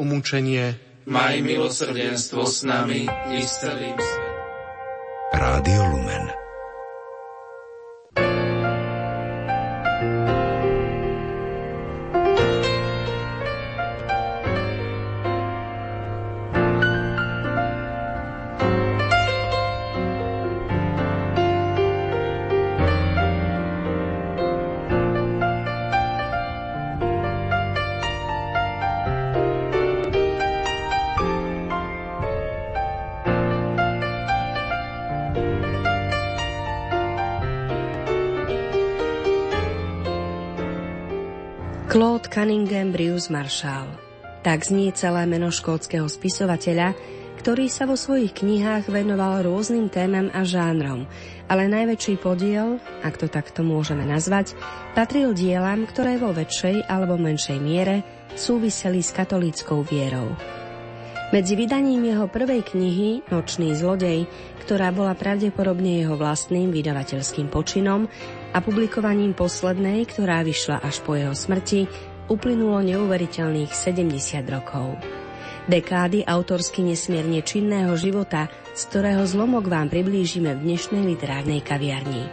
umúčenie, maj milosrdenstvo s nami i s celým svetom. Rádio Lumen. Cunningham Bruce Marshall. Tak znie celé meno škótskeho spisovateľa, ktorý sa vo svojich knihách venoval rôznym témam a žánrom, ale najväčší podiel, ak to takto môžeme nazvať, patril dielam, ktoré vo väčšej alebo menšej miere súviseli s katolíckou vierou. Medzi vydaním jeho prvej knihy Nočný zlodej, ktorá bola pravdepodobne jeho vlastným vydavateľským počinom, a publikovaním poslednej, ktorá vyšla až po jeho smrti, uplynulo neuveriteľných 70 rokov. Dekády autorsky nesmierne činného života, z ktorého zlomok vám priblížime v dnešnej literárnej kaviarni.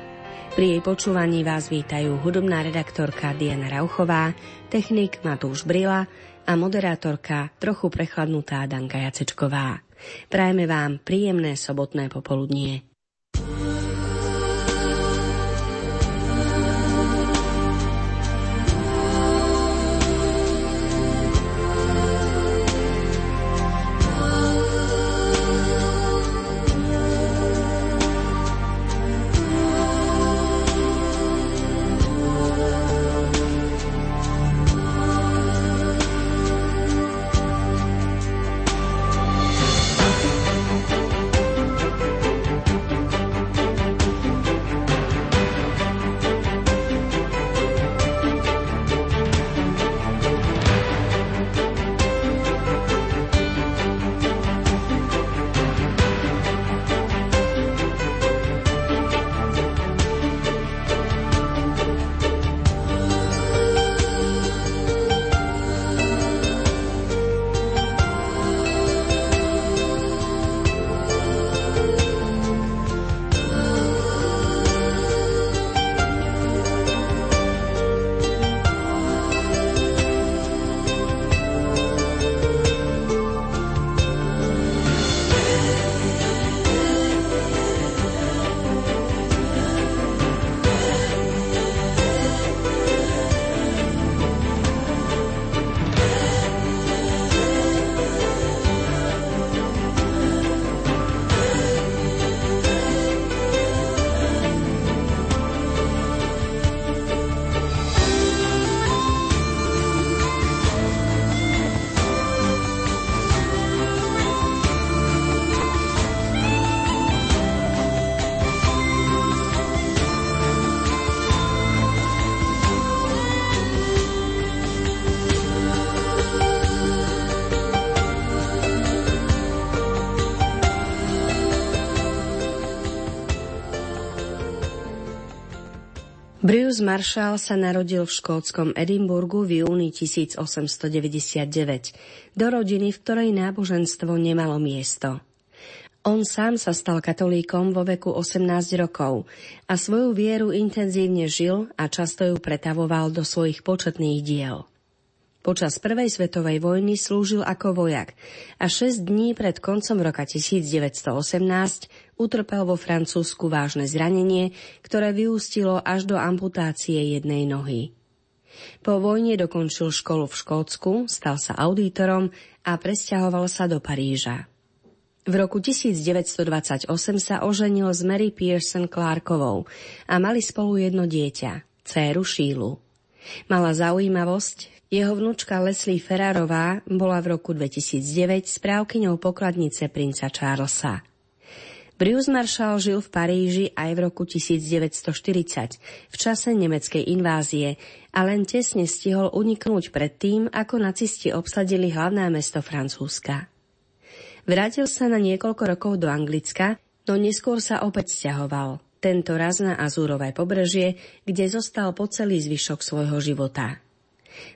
Pri jej počúvaní vás vítajú hudobná redaktorka Diana Rauchová, technik Matúš Brila a moderátorka trochu prechladnutá Danka Jacečková. Prajeme vám príjemné sobotné popoludnie. Bruce Marshall sa narodil v škótskom Edimburgu v júni 1899 do rodiny, v ktorej náboženstvo nemalo miesto. On sám sa stal katolíkom vo veku 18 rokov a svoju vieru intenzívne žil a často ju pretavoval do svojich početných diel. Počas Prvej svetovej vojny slúžil ako vojak a 6 dní pred koncom roka 1918 utrpel vo Francúzsku vážne zranenie, ktoré vyústilo až do amputácie jednej nohy. Po vojne dokončil školu v Škótsku, stal sa auditorom a presťahoval sa do Paríža. V roku 1928 sa oženil s Mary Pearson Clarkovou a mali spolu jedno dieťa, dceru Šílu. Mala zaujímavosť, jeho vnúčka Leslie Ferrarová bola v roku 2009 správkyňou pokladnice princa Charlesa. Bruce Marshall žil v Paríži aj v roku 1940, v čase nemeckej invázie a len tesne stihol uniknúť pred tým, ako nacisti obsadili hlavné mesto Francúzska. Vrátil sa na niekoľko rokov do Anglicka, no neskôr sa opäť stiahoval, tento raz na Azúrové pobrežie, kde zostal po celý zvyšok svojho života.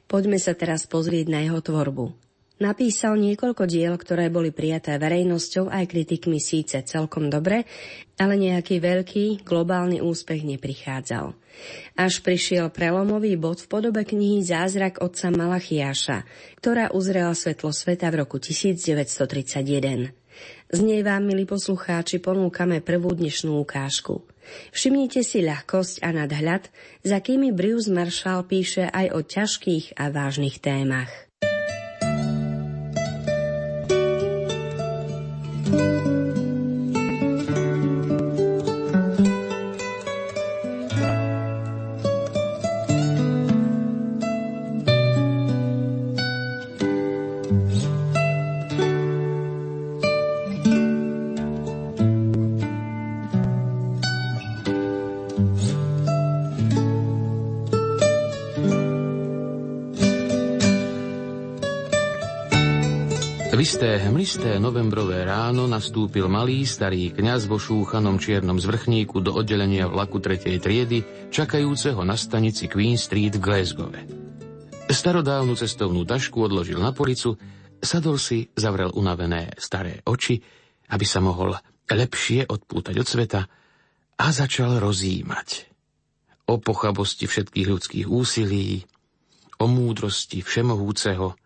Poďme sa teraz pozrieť na jeho tvorbu. Napísal niekoľko diel, ktoré boli prijaté verejnosťou aj kritikmi síce celkom dobre, ale nejaký veľký globálny úspech neprichádzal. Až prišiel prelomový bod v podobe knihy Zázrak otca Malachiáša, ktorá uzrela svetlo sveta v roku 1931. Z nej vám, milí poslucháči, ponúkame prvú dnešnú ukážku. Všimnite si ľahkosť a nadhľad, za kými Bruce Marshall píše aj o ťažkých a vážnych témach. Hmlisté novembrové ráno nastúpil malý starý kňaz vo šúchanom čiernom zvrchníku do oddelenia vlaku tretej triedy, čakajúceho na stanici Queen Street v Glasgow. Starodávnu cestovnú tašku odložil na policu, sadol si, zavrel unavené staré oči, aby sa mohol lepšie odpútať od sveta a začal rozímať. O pochabosti všetkých ľudských úsilí, o múdrosti všemohúceho,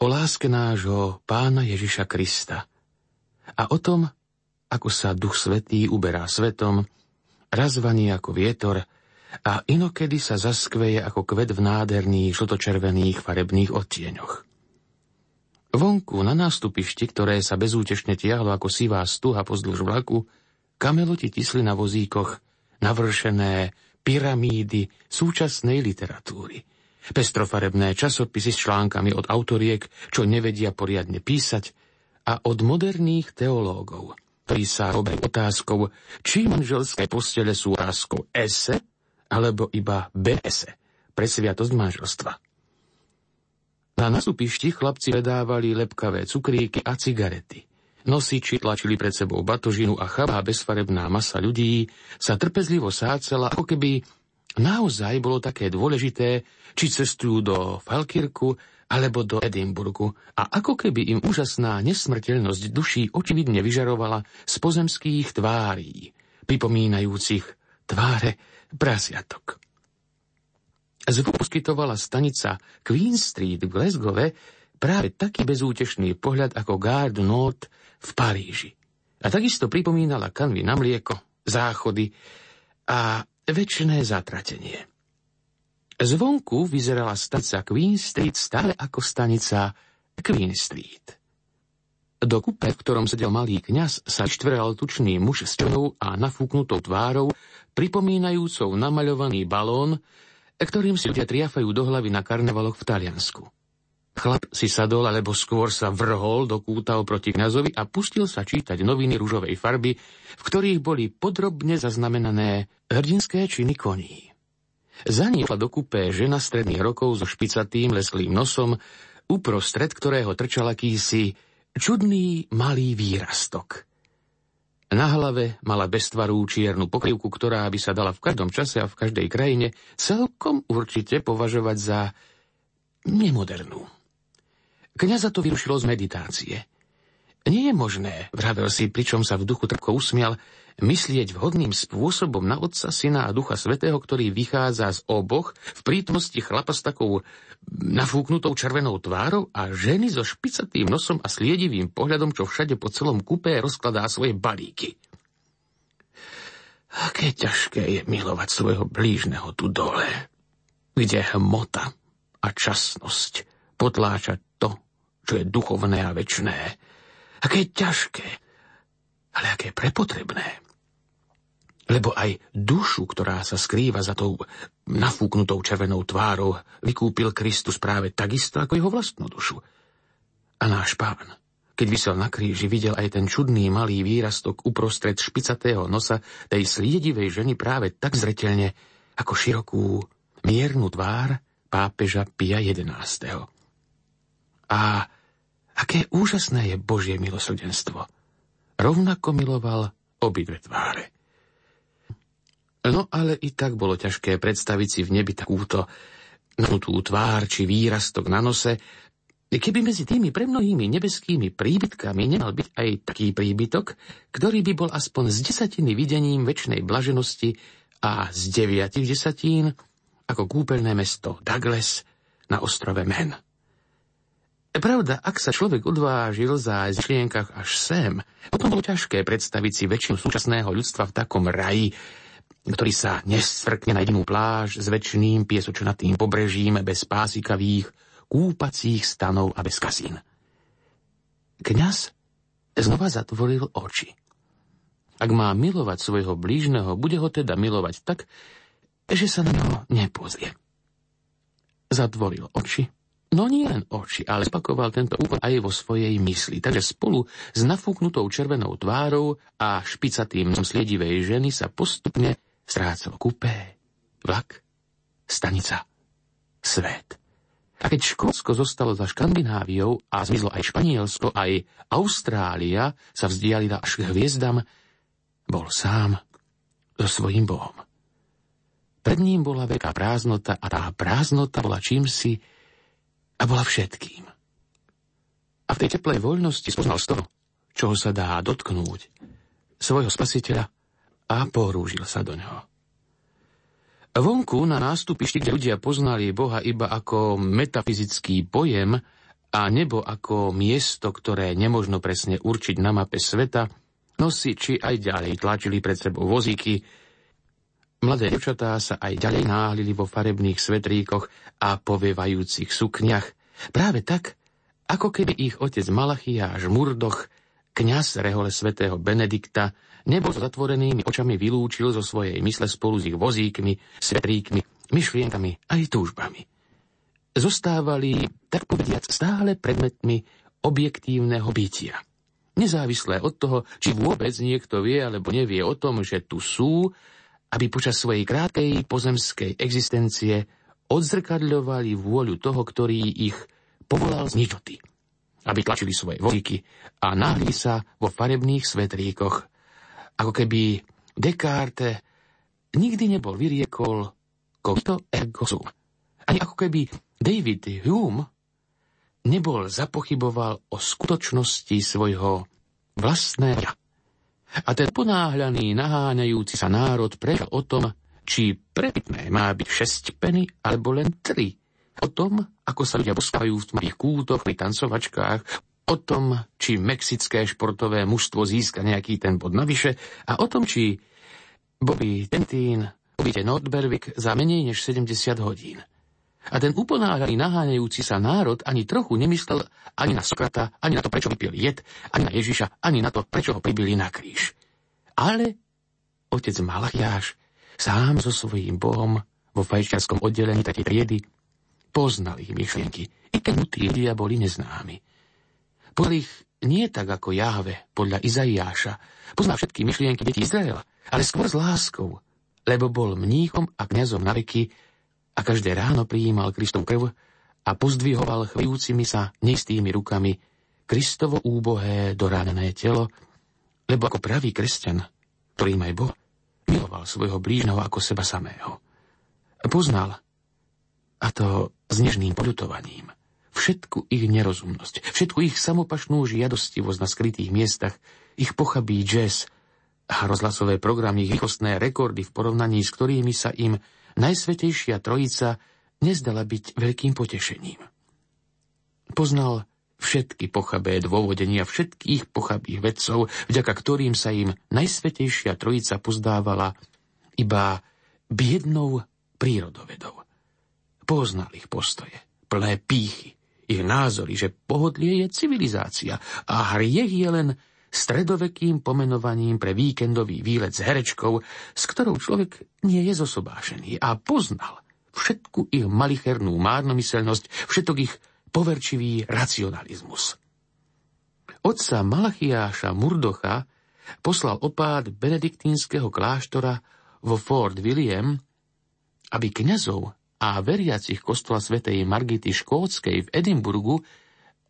o láske nášho pána Ježiša Krista a o tom, ako sa Duch Svetý uberá svetom, razvaný ako vietor a inokedy sa zaskveje ako kvet v nádherných žltočervených farebných odtieňoch. Vonku na nástupišti, ktoré sa bezútešne tiahlo ako sivá stuha pozdĺž vlaku, kameloti tisli na vozíkoch navršené pyramídy súčasnej literatúry – pestrofarebné časopisy s článkami od autoriek, čo nevedia poriadne písať, a od moderných teológov, ktorí sa robia otázkou, či manželské postele sú otázkou ese alebo iba BS pre sviatosť manželstva. Na nasupišti chlapci vedávali lepkavé cukríky a cigarety. Nosiči tlačili pred sebou batožinu a chabá bezfarebná masa ľudí sa trpezlivo sácela, ako keby naozaj bolo také dôležité, či cestujú do Falkirku alebo do Edimburgu a ako keby im úžasná nesmrteľnosť duší očividne vyžarovala z pozemských tvárí, pripomínajúcich tváre prasiatok. Zvuk poskytovala stanica Queen Street v Glasgowe práve taký bezútešný pohľad ako Gare du Nord v Paríži. A takisto pripomínala kanvy na mlieko, záchody a väčšiné zatratenie. Zvonku vyzerala stanica Queen Street stále ako stanica Queen Street. Do kupe, v ktorom sedel malý kňaz, sa štveral tučný muž s černou a nafúknutou tvárou, pripomínajúcou namaľovaný balón, ktorým si ľudia triafajú do hlavy na karnevaloch v Taliansku. Chlap si sadol, alebo skôr sa vrhol do kúta oproti kňazovi a pustil sa čítať noviny rúžovej farby, v ktorých boli podrobne zaznamenané hrdinské činy koní. Za ním do kupé žena stredných rokov so špicatým lesklým nosom, uprostred ktorého trčal akýsi čudný malý výrastok. Na hlave mala beztvarú čiernu pokrývku, ktorá by sa dala v každom čase a v každej krajine celkom určite považovať za nemodernú. Kňaza to vyrušilo z meditácie. Nie je možné, vravel si, pričom sa v duchu trpko usmial, myslieť vhodným spôsobom na Otca, Syna a Ducha Svetého, ktorý vychádza z oboch v prítomnosti chlapa s takou nafúknutou červenou tvárou a ženy so špicatým nosom a sliedivým pohľadom, čo všade po celom kupé rozkladá svoje balíky. Aké ťažké je milovať svojho blížneho tu dole, kde hmota a časnosť potláča to, čo je duchovné a väčné. Aké ťažké, ale aké prepotrebné. Lebo aj dušu, ktorá sa skrýva za tou nafúknutou červenou tvárou, vykúpil Kristus práve takisto ako jeho vlastnú dušu. A náš pán, keď vysel na kríži, videl aj ten čudný malý výrastok uprostred špicatého nosa tej sliedivej ženy práve tak zretelne, ako širokú, miernu tvár pápeža Pia XI. A aké úžasné je Božie milosrdenstvo. Rovnako miloval obidve tváre. No ale i tak bolo ťažké predstaviť si v nebi takúto nutú tvár či výrastok na nose, Keby medzi tými pre mnohými nebeskými príbytkami nemal byť aj taký príbytok, ktorý by bol aspoň z desatiny videním väčšnej blaženosti a z deviatich desatín ako kúpeľné mesto Douglas na ostrove Men. Pravda, ak sa človek odvážil za myšlienkach až sem, potom bolo ťažké predstaviť si väčšinu súčasného ľudstva v takom raji, ktorý sa nesvrkne na jedinú pláž s väčšným piesočnatým pobrežím bez pásikavých, kúpacích stanov a bez kasín. Kňaz znova zatvoril oči. Ak má milovať svojho blížneho, bude ho teda milovať tak, že sa na ňo nepozrie. Zatvoril oči No nie len oči, ale spakoval tento úkon aj vo svojej mysli. Takže spolu s nafúknutou červenou tvárou a špicatým sliedivej ženy sa postupne strácalo kupé, vlak, stanica, svet. A keď Škótsko zostalo za Škandináviou a zmizlo aj Španielsko, aj Austrália sa vzdialila až k hviezdam, bol sám so svojím Bohom. Pred ním bola veľká prázdnota a tá prázdnota bola čímsi, a bola všetkým. A v tej teplej voľnosti spoznal z toho, čoho sa dá dotknúť, svojho spasiteľa a porúžil sa do ňoho. Vonku na nástupišti, kde ľudia poznali Boha iba ako metafyzický pojem a nebo ako miesto, ktoré nemožno presne určiť na mape sveta, nosiči aj ďalej tlačili pred sebou vozíky, Mladé devčatá sa aj ďalej náhlili vo farebných svetríkoch a povievajúcich sukniach. Práve tak, ako keby ich otec Malachiáš Murdoch, kňaz rehole svätého Benedikta, nebol s zatvorenými očami vylúčil zo svojej mysle spolu s ich vozíkmi, svetríkmi, myšlienkami aj túžbami. Zostávali, tak povediac, stále predmetmi objektívneho bytia. Nezávislé od toho, či vôbec niekto vie alebo nevie o tom, že tu sú aby počas svojej krátkej pozemskej existencie odzrkadľovali vôľu toho, ktorý ich povolal z ničoty. Aby tlačili svoje vozíky a náhli sa vo farebných svetríkoch. Ako keby Descartes nikdy nebol vyriekol cogito ergo sum. Ani ako keby David Hume nebol zapochyboval o skutočnosti svojho vlastného a ten ponáhľaný, naháňajúci sa národ prežal o tom, či prepitné má byť 6 peny alebo len 3. O tom, ako sa ľudia postávajú v tmavých kútoch pri tancovačkách, o tom, či mexické športové mužstvo získa nejaký ten bod navyše a o tom, či Bobby Tentín uvidie Nordbervik za menej než 70 hodín. A ten uponáhľaný, naháňajúci sa národ ani trochu nemyslel ani na Sokrata, ani na to, prečo vypil jed, ani na Ježiša, ani na to, prečo ho pribili na kríž. Ale otec Malachiáš, sám so svojím bohom vo fajčiarskom oddelení takej triedy, poznal ich myšlienky, i keď mu tí ľudia boli neznámi. Poznal ich nie tak ako Jahve, podľa Izaiáša. Poznal všetky myšlienky detí Izraela, ale skôr s láskou, lebo bol mníchom a kňazom na veky a každé ráno prijímal Kristov krv a pozdvihoval chvejúcimi sa neistými rukami Kristovo úbohé doránené telo, lebo ako pravý kresťan, ktorým aj Boh, miloval svojho blížneho ako seba samého. Poznal, a to s nežným podutovaním, všetku ich nerozumnosť, všetku ich samopašnú žiadostivosť na skrytých miestach, ich pochabý jazz a rozhlasové programy, ich rekordy v porovnaní s ktorými sa im Najsvetejšia Trojica nezdala byť veľkým potešením. Poznal všetky pochabé dôvodenia všetkých pochabých vedcov, vďaka ktorým sa im Najsvetejšia Trojica pozdávala iba biednou prírodovedou. Poznal ich postoje, plné pýchy, ich názory, že pohodlie je civilizácia a hriech je len stredovekým pomenovaním pre víkendový výlet s herečkou, s ktorou človek nie je zosobášený a poznal všetku ich malichernú márnomyselnosť, všetok ich poverčivý racionalizmus. Otca Malachiáša Murdocha poslal opád benediktínskeho kláštora vo Fort William, aby kňazov a veriacich kostola svätej Margity Škótskej v Edimburgu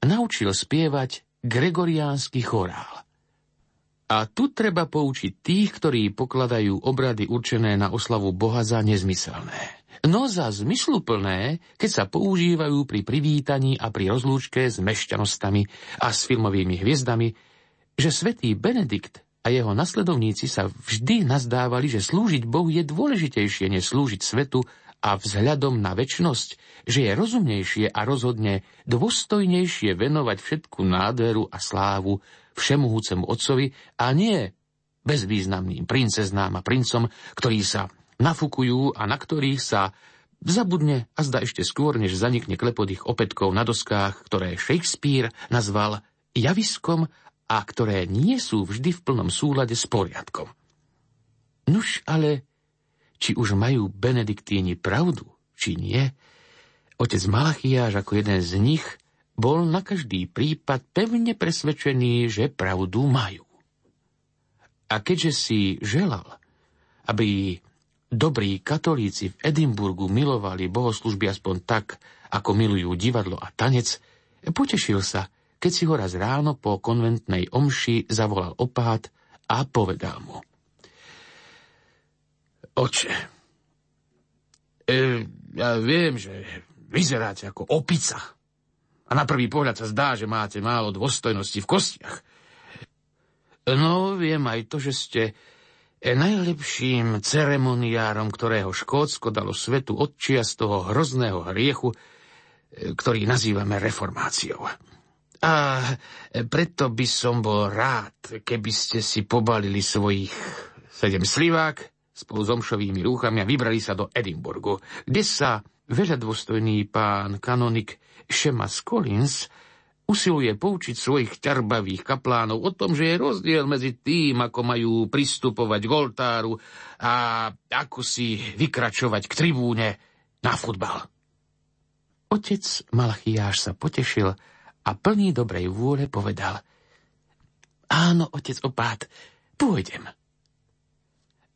naučil spievať gregoriánsky chorál. A tu treba poučiť tých, ktorí pokladajú obrady určené na oslavu Boha za nezmyselné. no za zmysluplné, keď sa používajú pri privítaní a pri rozlúčke s mešťanostami a s filmovými hviezdami, že svätý Benedikt a jeho nasledovníci sa vždy nazdávali, že slúžiť Bohu je dôležitejšie, než slúžiť svetu a vzhľadom na väčnosť, že je rozumnejšie a rozhodne dôstojnejšie venovať všetku nádheru a slávu všemohúcemu otcovi a nie bezvýznamným princeznám a princom, ktorí sa nafukujú a na ktorých sa zabudne a zda ešte skôr, než zanikne klepot ich opätkov na doskách, ktoré Shakespeare nazval javiskom a ktoré nie sú vždy v plnom súlade s poriadkom. Nuž ale, či už majú benediktíni pravdu, či nie, otec Malachiáš ako jeden z nich bol na každý prípad pevne presvedčený, že pravdu majú. A keďže si želal, aby dobrí katolíci v Edimburgu milovali bohoslužby aspoň tak, ako milujú divadlo a tanec, potešil sa, keď si ho raz ráno po konventnej omši zavolal opát a povedal mu. Oče, e, ja viem, že vyzeráte ako opica. Na prvý pohľad sa zdá, že máte málo dôstojnosti v kostiach. No, viem aj to, že ste najlepším ceremoniárom, ktorého Škótsko dalo svetu odčia z toho hrozného hriechu, e, ktorý nazývame reformáciou. A preto by som bol rád, keby ste si pobalili svojich sedem slivák spolu s omšovými rúchami a vybrali sa do Edimburgu, kde sa veľa dôstojný pán kanonik Shemas Collins usiluje poučiť svojich ťarbavých kaplánov o tom, že je rozdiel medzi tým, ako majú pristupovať k oltáru a ako si vykračovať k tribúne na futbal. Otec Malachiáš sa potešil a plný dobrej vôle povedal Áno, otec opát, pôjdem.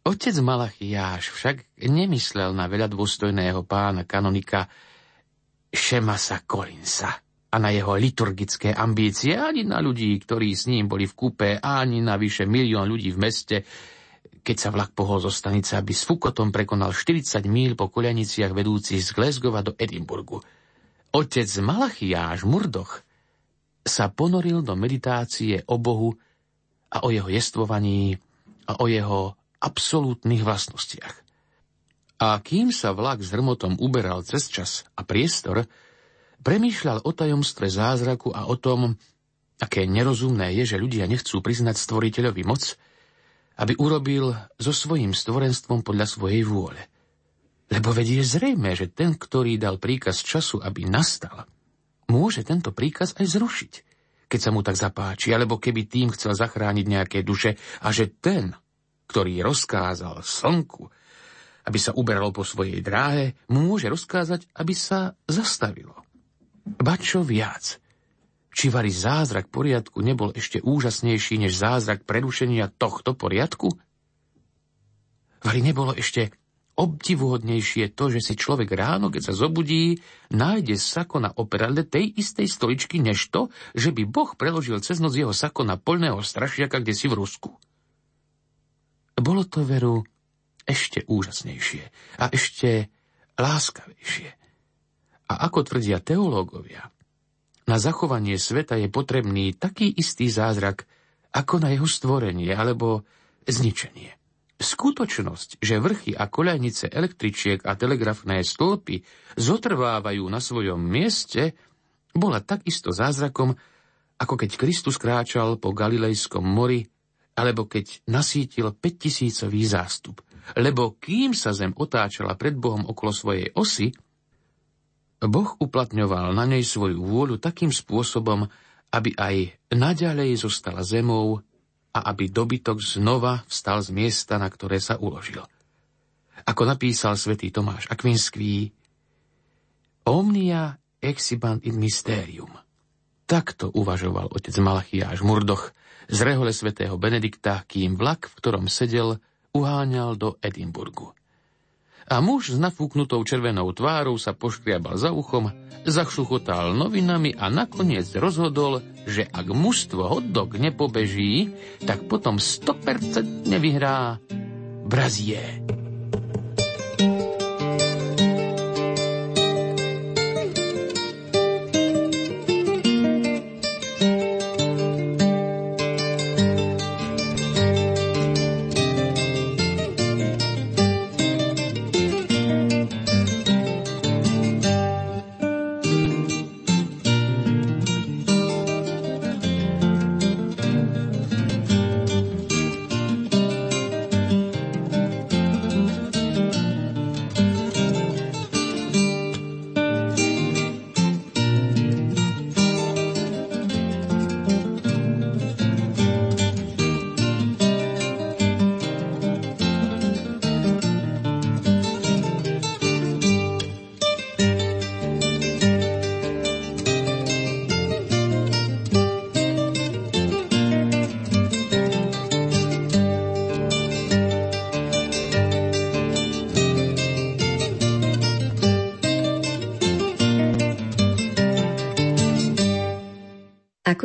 Otec Malachiáš však nemyslel na veľa dôstojného pána kanonika Šemasa Kolinsa a na jeho liturgické ambície, ani na ľudí, ktorí s ním boli v kúpe, ani na vyše milión ľudí v meste, keď sa vlak pohol zo stanice, aby s Fukotom prekonal 40 míl po koľaniciach vedúcich z Glasgowa do Edimburgu. Otec Malachiáš Murdoch sa ponoril do meditácie o Bohu a o jeho jestvovaní a o jeho absolútnych vlastnostiach. A kým sa vlak s hrmotom uberal cez čas a priestor, Premýšľal o tajomstve zázraku a o tom, aké nerozumné je, že ľudia nechcú priznať stvoriteľovi moc, aby urobil so svojím stvorenstvom podľa svojej vôle. Lebo vedie zrejme, že ten, ktorý dal príkaz času, aby nastal, môže tento príkaz aj zrušiť, keď sa mu tak zapáči, alebo keby tým chcel zachrániť nejaké duše a že ten, ktorý rozkázal slnku, aby sa uberalo po svojej dráhe, môže rozkázať, aby sa zastavilo. Ba čo viac? Či vari zázrak poriadku nebol ešte úžasnejší než zázrak prerušenia tohto poriadku? Vari nebolo ešte obdivuhodnejšie to, že si človek ráno, keď sa zobudí, nájde sako na operadle tej istej stoličky, než to, že by Boh preložil cez noc jeho sako na polného strašiaka, kde si v Rusku. Bolo to veru ešte úžasnejšie a ešte láskavejšie. A ako tvrdia teológovia, na zachovanie sveta je potrebný taký istý zázrak, ako na jeho stvorenie alebo zničenie. Skutočnosť, že vrchy a koľajnice električiek a telegrafné stĺpy zotrvávajú na svojom mieste, bola takisto zázrakom, ako keď Kristus kráčal po Galilejskom mori, alebo keď nasítil 5000 zástup. Lebo kým sa zem otáčala pred Bohom okolo svojej osy, Boh uplatňoval na nej svoju vôľu takým spôsobom, aby aj naďalej zostala zemou a aby dobytok znova vstal z miesta, na ktoré sa uložil. Ako napísal svätý Tomáš Akvinský, Omnia exibant in mysterium. Takto uvažoval otec Malachiáš Murdoch z rehole svätého Benedikta, kým vlak, v ktorom sedel, uháňal do Edimburgu a muž s nafúknutou červenou tvárou sa poškriabal za uchom, zachšuchotal novinami a nakoniec rozhodol, že ak mužstvo hotdog nepobeží, tak potom 100% vyhrá Brazie.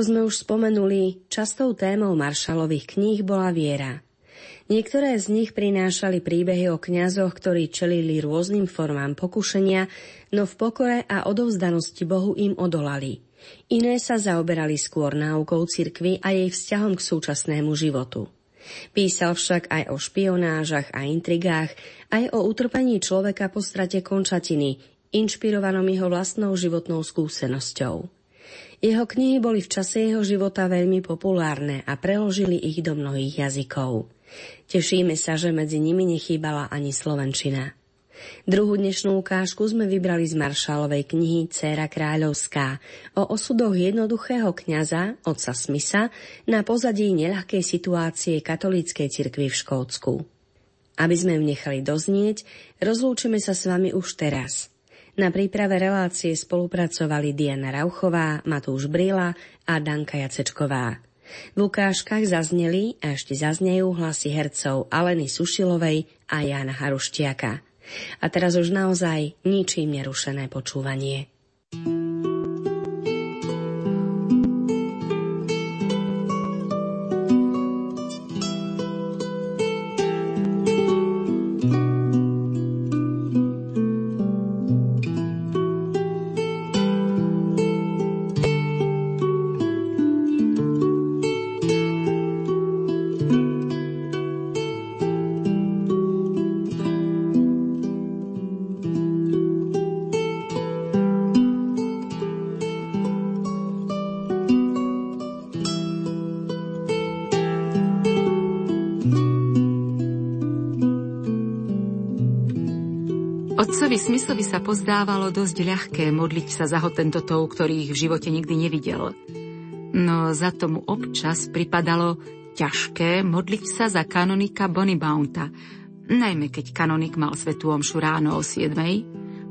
Ako sme už spomenuli, častou témou Maršalových kníh bola viera. Niektoré z nich prinášali príbehy o kňazoch, ktorí čelili rôznym formám pokušenia, no v pokore a odovzdanosti Bohu im odolali. Iné sa zaoberali skôr náukou cirkvy a jej vzťahom k súčasnému životu. Písal však aj o špionážach a intrigách, aj o utrpení človeka po strate končatiny, inšpirovanom jeho vlastnou životnou skúsenosťou. Jeho knihy boli v čase jeho života veľmi populárne a preložili ich do mnohých jazykov. Tešíme sa, že medzi nimi nechýbala ani slovenčina. Druhú dnešnú ukážku sme vybrali z Maršalovej knihy Céra kráľovská o osudoch jednoduchého kňaza, otca Smisa, na pozadí neľahkej situácie katolíckej cirkvi v Škótsku. Aby sme ju nechali doznieť, rozlúčime sa s vami už teraz. Na príprave relácie spolupracovali Diana Rauchová, Matúš Brila a Danka Jacečková. V ukážkach zazneli a ešte zaznejú hlasy hercov Aleny Sušilovej a Jana Haruštiaka. A teraz už naozaj ničím nerušené počúvanie. Otcovi Smithovi sa pozdávalo dosť ľahké modliť sa za hotentotov, ktorých v živote nikdy nevidel. No za tomu občas pripadalo ťažké modliť sa za kanonika Bonibounta, najmä keď kanonik mal svetú omšu ráno o 7,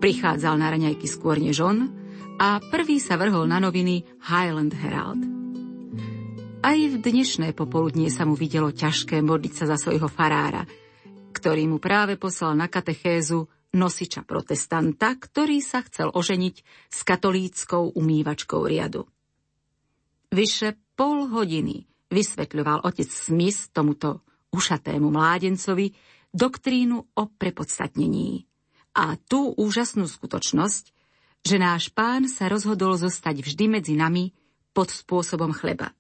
prichádzal na raňajky skôr než on a prvý sa vrhol na noviny Highland Herald. Aj v dnešné popoludnie sa mu videlo ťažké modliť sa za svojho farára, ktorý mu práve poslal na katechézu nosiča protestanta, ktorý sa chcel oženiť s katolíckou umývačkou riadu. Vyše pol hodiny vysvetľoval otec Smith tomuto ušatému mládencovi doktrínu o prepodstatnení a tú úžasnú skutočnosť, že náš pán sa rozhodol zostať vždy medzi nami pod spôsobom chleba.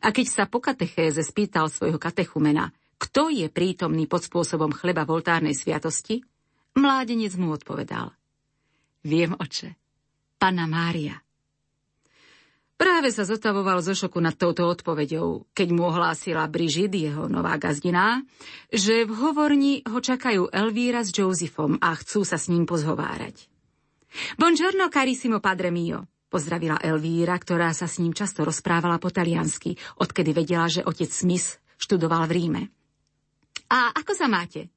A keď sa po katechéze spýtal svojho katechumena, kto je prítomný pod spôsobom chleba v oltárnej sviatosti, Mládenec mu odpovedal. Viem, oče, Pana Mária. Práve sa zotavoval zo šoku nad touto odpoveďou, keď mu ohlásila Brižid, jeho nová gazdiná, že v hovorni ho čakajú Elvíra s Josephom a chcú sa s ním pozhovárať. Buongiorno, carissimo padre mio, pozdravila Elvíra, ktorá sa s ním často rozprávala po taliansky, odkedy vedela, že otec Smith študoval v Ríme. A ako sa máte?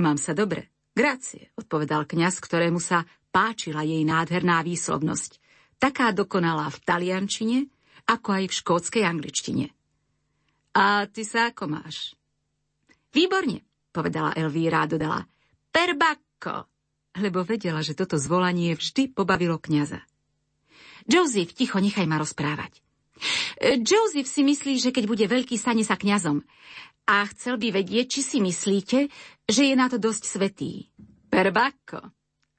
Mám sa dobre, grácie, odpovedal kňaz, ktorému sa páčila jej nádherná výslovnosť. Taká dokonalá v taliančine, ako aj v škótskej angličtine. A ty sa ako máš? Výborne, povedala Elvíra a dodala. Perbacco, lebo vedela, že toto zvolanie vždy pobavilo kňaza. Joseph, ticho, nechaj ma rozprávať. Joseph si myslí, že keď bude veľký, stane sa kňazom a chcel by vedieť, či si myslíte, že je na to dosť svetý. Perbako,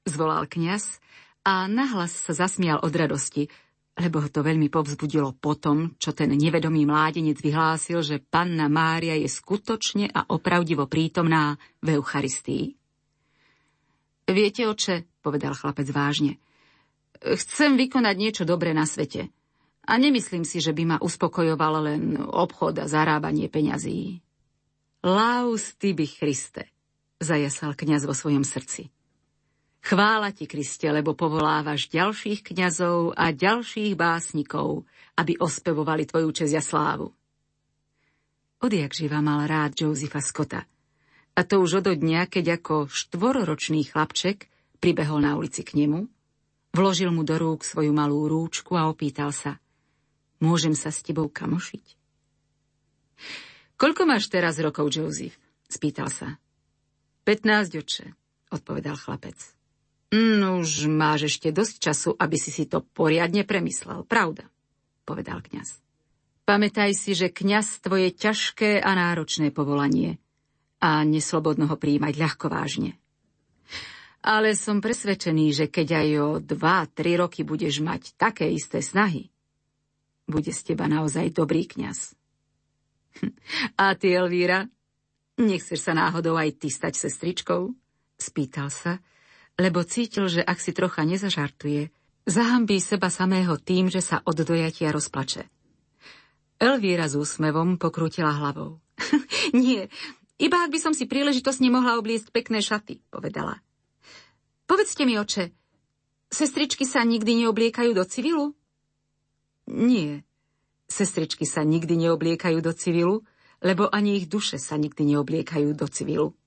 zvolal kňaz a nahlas sa zasmial od radosti, lebo ho to veľmi povzbudilo potom, čo ten nevedomý mládenec vyhlásil, že panna Mária je skutočne a opravdivo prítomná v Eucharistii. Viete, oče, povedal chlapec vážne, chcem vykonať niečo dobré na svete. A nemyslím si, že by ma uspokojoval len obchod a zarábanie peňazí. Laus tibi Christe, zajasal kňaz vo svojom srdci. Chvála ti, Kriste, lebo povolávaš ďalších kňazov a ďalších básnikov, aby ospevovali tvoju česť a slávu. Odjak živa mal rád Josefa Scotta. A to už od dňa, keď akoštvororočný chlapček pribehol na ulici k nemu, vložil mu do rúk svoju malú rúčku a opýtal sa, môžem sa s tebou kamošiť? Koľko máš teraz rokov, Joseph? Spýtal sa. 15, oče, odpovedal chlapec. No už máš ešte dosť času, aby si si to poriadne premyslel, pravda? povedal kňaz. Pamätaj si, že kňazstvo je ťažké a náročné povolanie a neslobodno ho príjmať ľahko vážne. Ale som presvedčený, že keď aj o dva, tri roky budeš mať také isté snahy, bude z teba naozaj dobrý kňaz. A ty, Elvíra, nechceš sa náhodou aj ty stať sestričkou? Spýtal sa, lebo cítil, že ak si trocha nezažartuje, zahambí seba samého tým, že sa od dojatia rozplače. Elvíra s úsmevom pokrútila hlavou. Nie, iba ak by som si príležitosť nemohla obliecť pekné šaty, povedala. Povedzte mi, oče, sestričky sa nikdy neobliekajú do civilu? Nie, sestričky sa nikdy neobliekajú do civilu, lebo ani ich duše sa nikdy neobliekajú do civilu,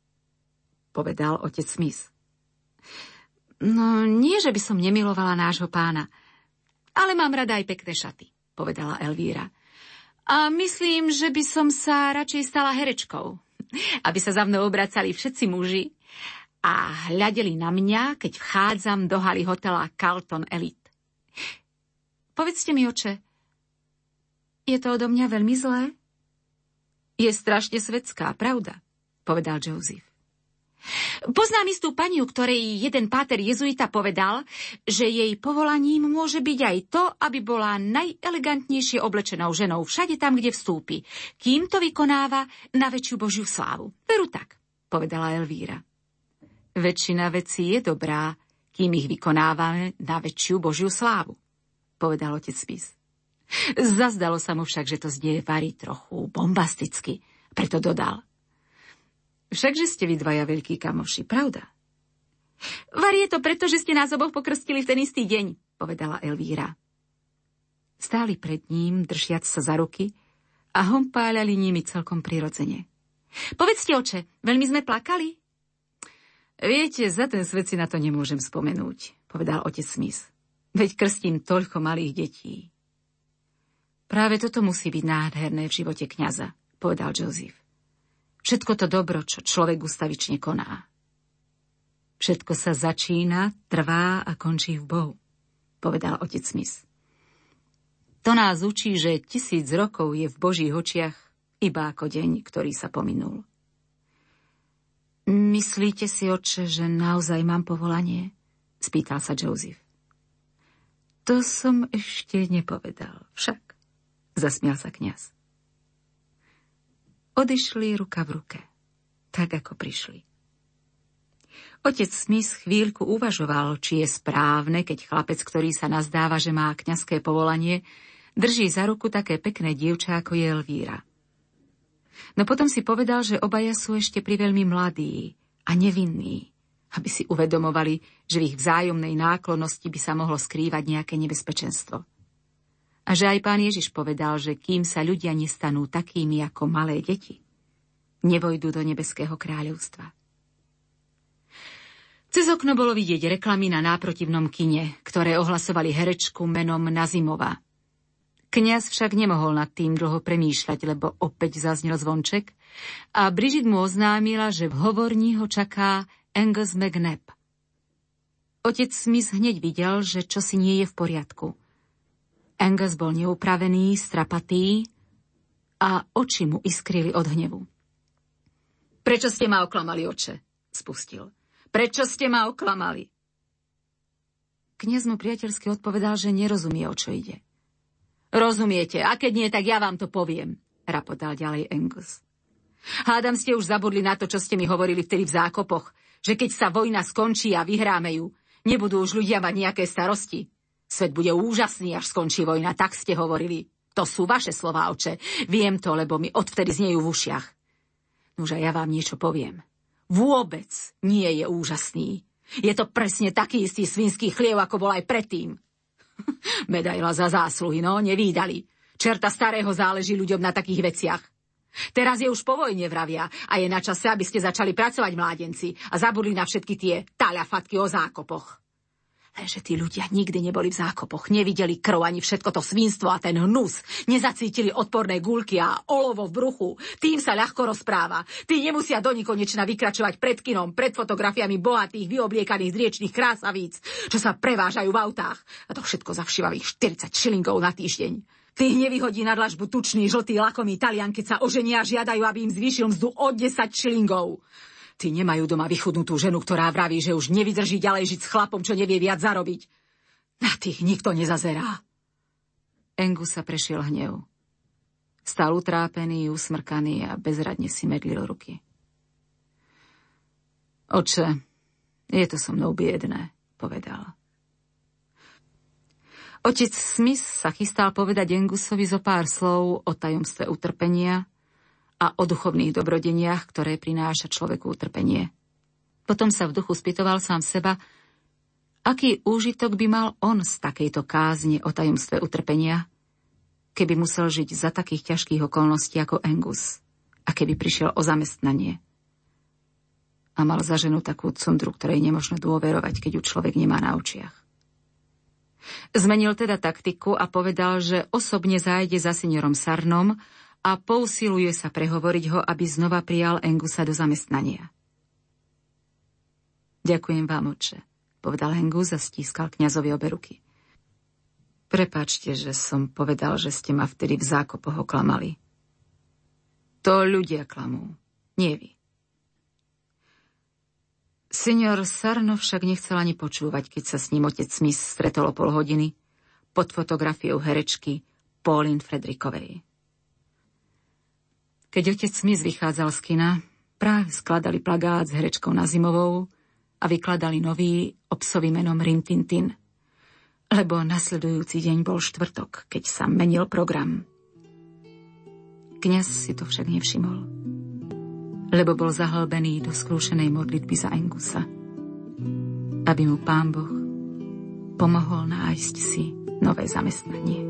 povedal otec Smith. No, nie, že by som nemilovala nášho pána, ale mám rada aj pekné šaty, povedala Elvíra. A myslím, že by som sa radšej stala herečkou, aby sa za mnou obracali všetci muži a hľadeli na mňa, keď vchádzam do haly hotela Carlton Elite. Povedzte mi, oče, je to odo mňa veľmi zlé? Je strašne svetská, pravda, povedal Joseph. Poznám istú pani, ktorej jeden páter jezuita povedal, že jej povolaním môže byť aj to, aby bola najelegantnejšie oblečenou ženou všade tam, kde vstúpi, kým to vykonáva na väčšiu Božiu slávu. Veru tak, povedala Elvíra. Väčšina vecí je dobrá, kým ich vykonávame na väčšiu Božiu slávu, povedal otec Spis. Zazdalo sa mu však, že to zdieje Vary trochu bombasticky, preto dodal. Všakže ste vy dvaja veľkí kamoši, pravda? Vary je to preto, že ste nás oboch pokrstili v ten istý deň, povedala Elvíra. Stáli pred ním, držiac sa za ruky a hompáľali nimi celkom prirodzene. Povedzte, oče, veľmi sme plakali? Viete, za ten svet si na to nemôžem spomenúť, povedal otec Smith. Veď krstím toľko malých detí. Práve toto musí byť nádherné v živote kňaza, povedal Joseph. Všetko to dobro, čo človek ustavične koná. Všetko sa začína, trvá a končí v Bohu, povedal otec Smith. To nás učí, že tisíc rokov je v Božích očiach iba ako deň, ktorý sa pominul. Myslíte si, oče, že naozaj mám povolanie? Spýtal sa Joseph. To som ešte nepovedal, však, zasmial sa kňaz. Odišli ruka v ruke, tak ako prišli. Otec Smith chvíľku uvažoval, či je správne, keď chlapec, ktorý sa nazdáva, že má kňazské povolanie, drží za ruku také pekné dievča, ako je Elvíra. No potom si povedal, že obaja sú ešte priveľmi mladí a nevinní, aby si uvedomovali, že v ich vzájomnej náklonnosti by sa mohlo skrývať nejaké nebezpečenstvo. A že aj pán Ježiš povedal, že kým sa ľudia nestanú takými ako malé deti, nevojdu do nebeského kráľovstva. Cez okno bolo vidieť reklamy na náprotivnom kine, ktoré ohlasovali herečku menom Nazimova – Kňaz však nemohol nad tým dlho premýšľať, lebo opäť zaznel zvonček a Bridget mu oznámila, že v hovorní ho čaká Angus McNabb. Otec Smith hneď videl, že čosi nie je v poriadku. Angus bol neupravený, strapatý a oči mu iskrili od hnevu. Prečo ste ma oklamali, oče? spustil. Prečo ste ma oklamali? Kňaz mu priateľsky odpovedal, že nerozumie, o čo ide. Rozumiete, a keď nie, tak ja vám to poviem, rapotal ďalej Angus. Hádam ste už zabudli na to, čo ste mi hovorili vtedy v zákopoch, že keď sa vojna skončí a vyhráme ju, nebudú už ľudia mať nejaké starosti. Svet bude úžasný, až skončí vojna, tak ste hovorili. To sú vaše slová, oče. Viem to, lebo mi odvtedy znejú v ušiach. Nože ja vám niečo poviem. Vôbec nie je úžasný. Je to presne taký istý svinský chliev, ako bol aj predtým. Medaila za zásluhy, no, nevídali. Čerta starého záleží ľuďom na takých veciach. Teraz je už po vojne, vravia, a je na čase, aby ste začali pracovať mládenci a zabudli na všetky tie taľafatky o zákopoch. Lenže tí ľudia nikdy neboli v zákopoch, nevideli krv ani všetko to svinstvo a ten hnus, nezacítili odporné gulky a olovo v bruchu. Tým sa ľahko rozpráva. Tí nemusia do nikonečna vykračovať pred kinom, pred fotografiami bohatých, vyobliekaných riečných krásavíc, čo sa prevážajú v autách. A to všetko za všivavých 40 šilingov na týždeň. Ty nevyhodí na dlažbu tučný, žltý, lakomý Talian, keď sa oženia a žiadajú, aby im zvýšil mzdu o 10 šilingov. Ty nemajú doma vychudnutú ženu, ktorá vraví, že už nevydrží ďalej žiť s chlapom, čo nevie viac zarobiť. Na tých nikto nezazerá. Engu sa prešiel hnev. Stal utrápený, usmrkaný a bezradne si medlil ruky. Oče, je to so mnou biedné, povedal. Otec Smith sa chystal povedať Engusovi zo pár slov o tajomstve utrpenia a o duchovných dobrodeniach, ktoré prináša človeku utrpenie. Potom sa v duchu spýtoval sám seba, aký úžitok by mal on z takejto kázne o tajomstve utrpenia, keby musel žiť za takých ťažkých okolností ako Engus a keby prišiel o zamestnanie. A mal za ženu takú cundru, ktorej nemožno dôverovať, keď ju človek nemá na očiach. Zmenil teda taktiku a povedal, že osobne zájde za seniorom Sarnom a pousiluje sa prehovoriť ho, aby znova prijal Engusa do zamestnania. Ďakujem vám, oče, povedal Engus a stískal kniazovi obe ruky. Prepačte, že som povedal, že ste ma vtedy v zákopoch oklamali. To ľudia klamú, nie vy. Senior Sarno však nechcel ani počúvať, keď sa s ním otec Smith stretol o pol hodiny pod fotografiou herečky Pauline Fredrikovej. Keď otec Smith vychádzal z kina, práve skladali plagát s herečkou Nazimovou a vykladali nový obsový menom Rintintin, lebo nasledujúci deň bol štvrtok, keď sa menil program. Kňaz si to však nevšimol lebo bol zahlbený do skrúšenej modlitby za Engusa, aby mu pán Boh pomohol nájsť si nové zamestnanie.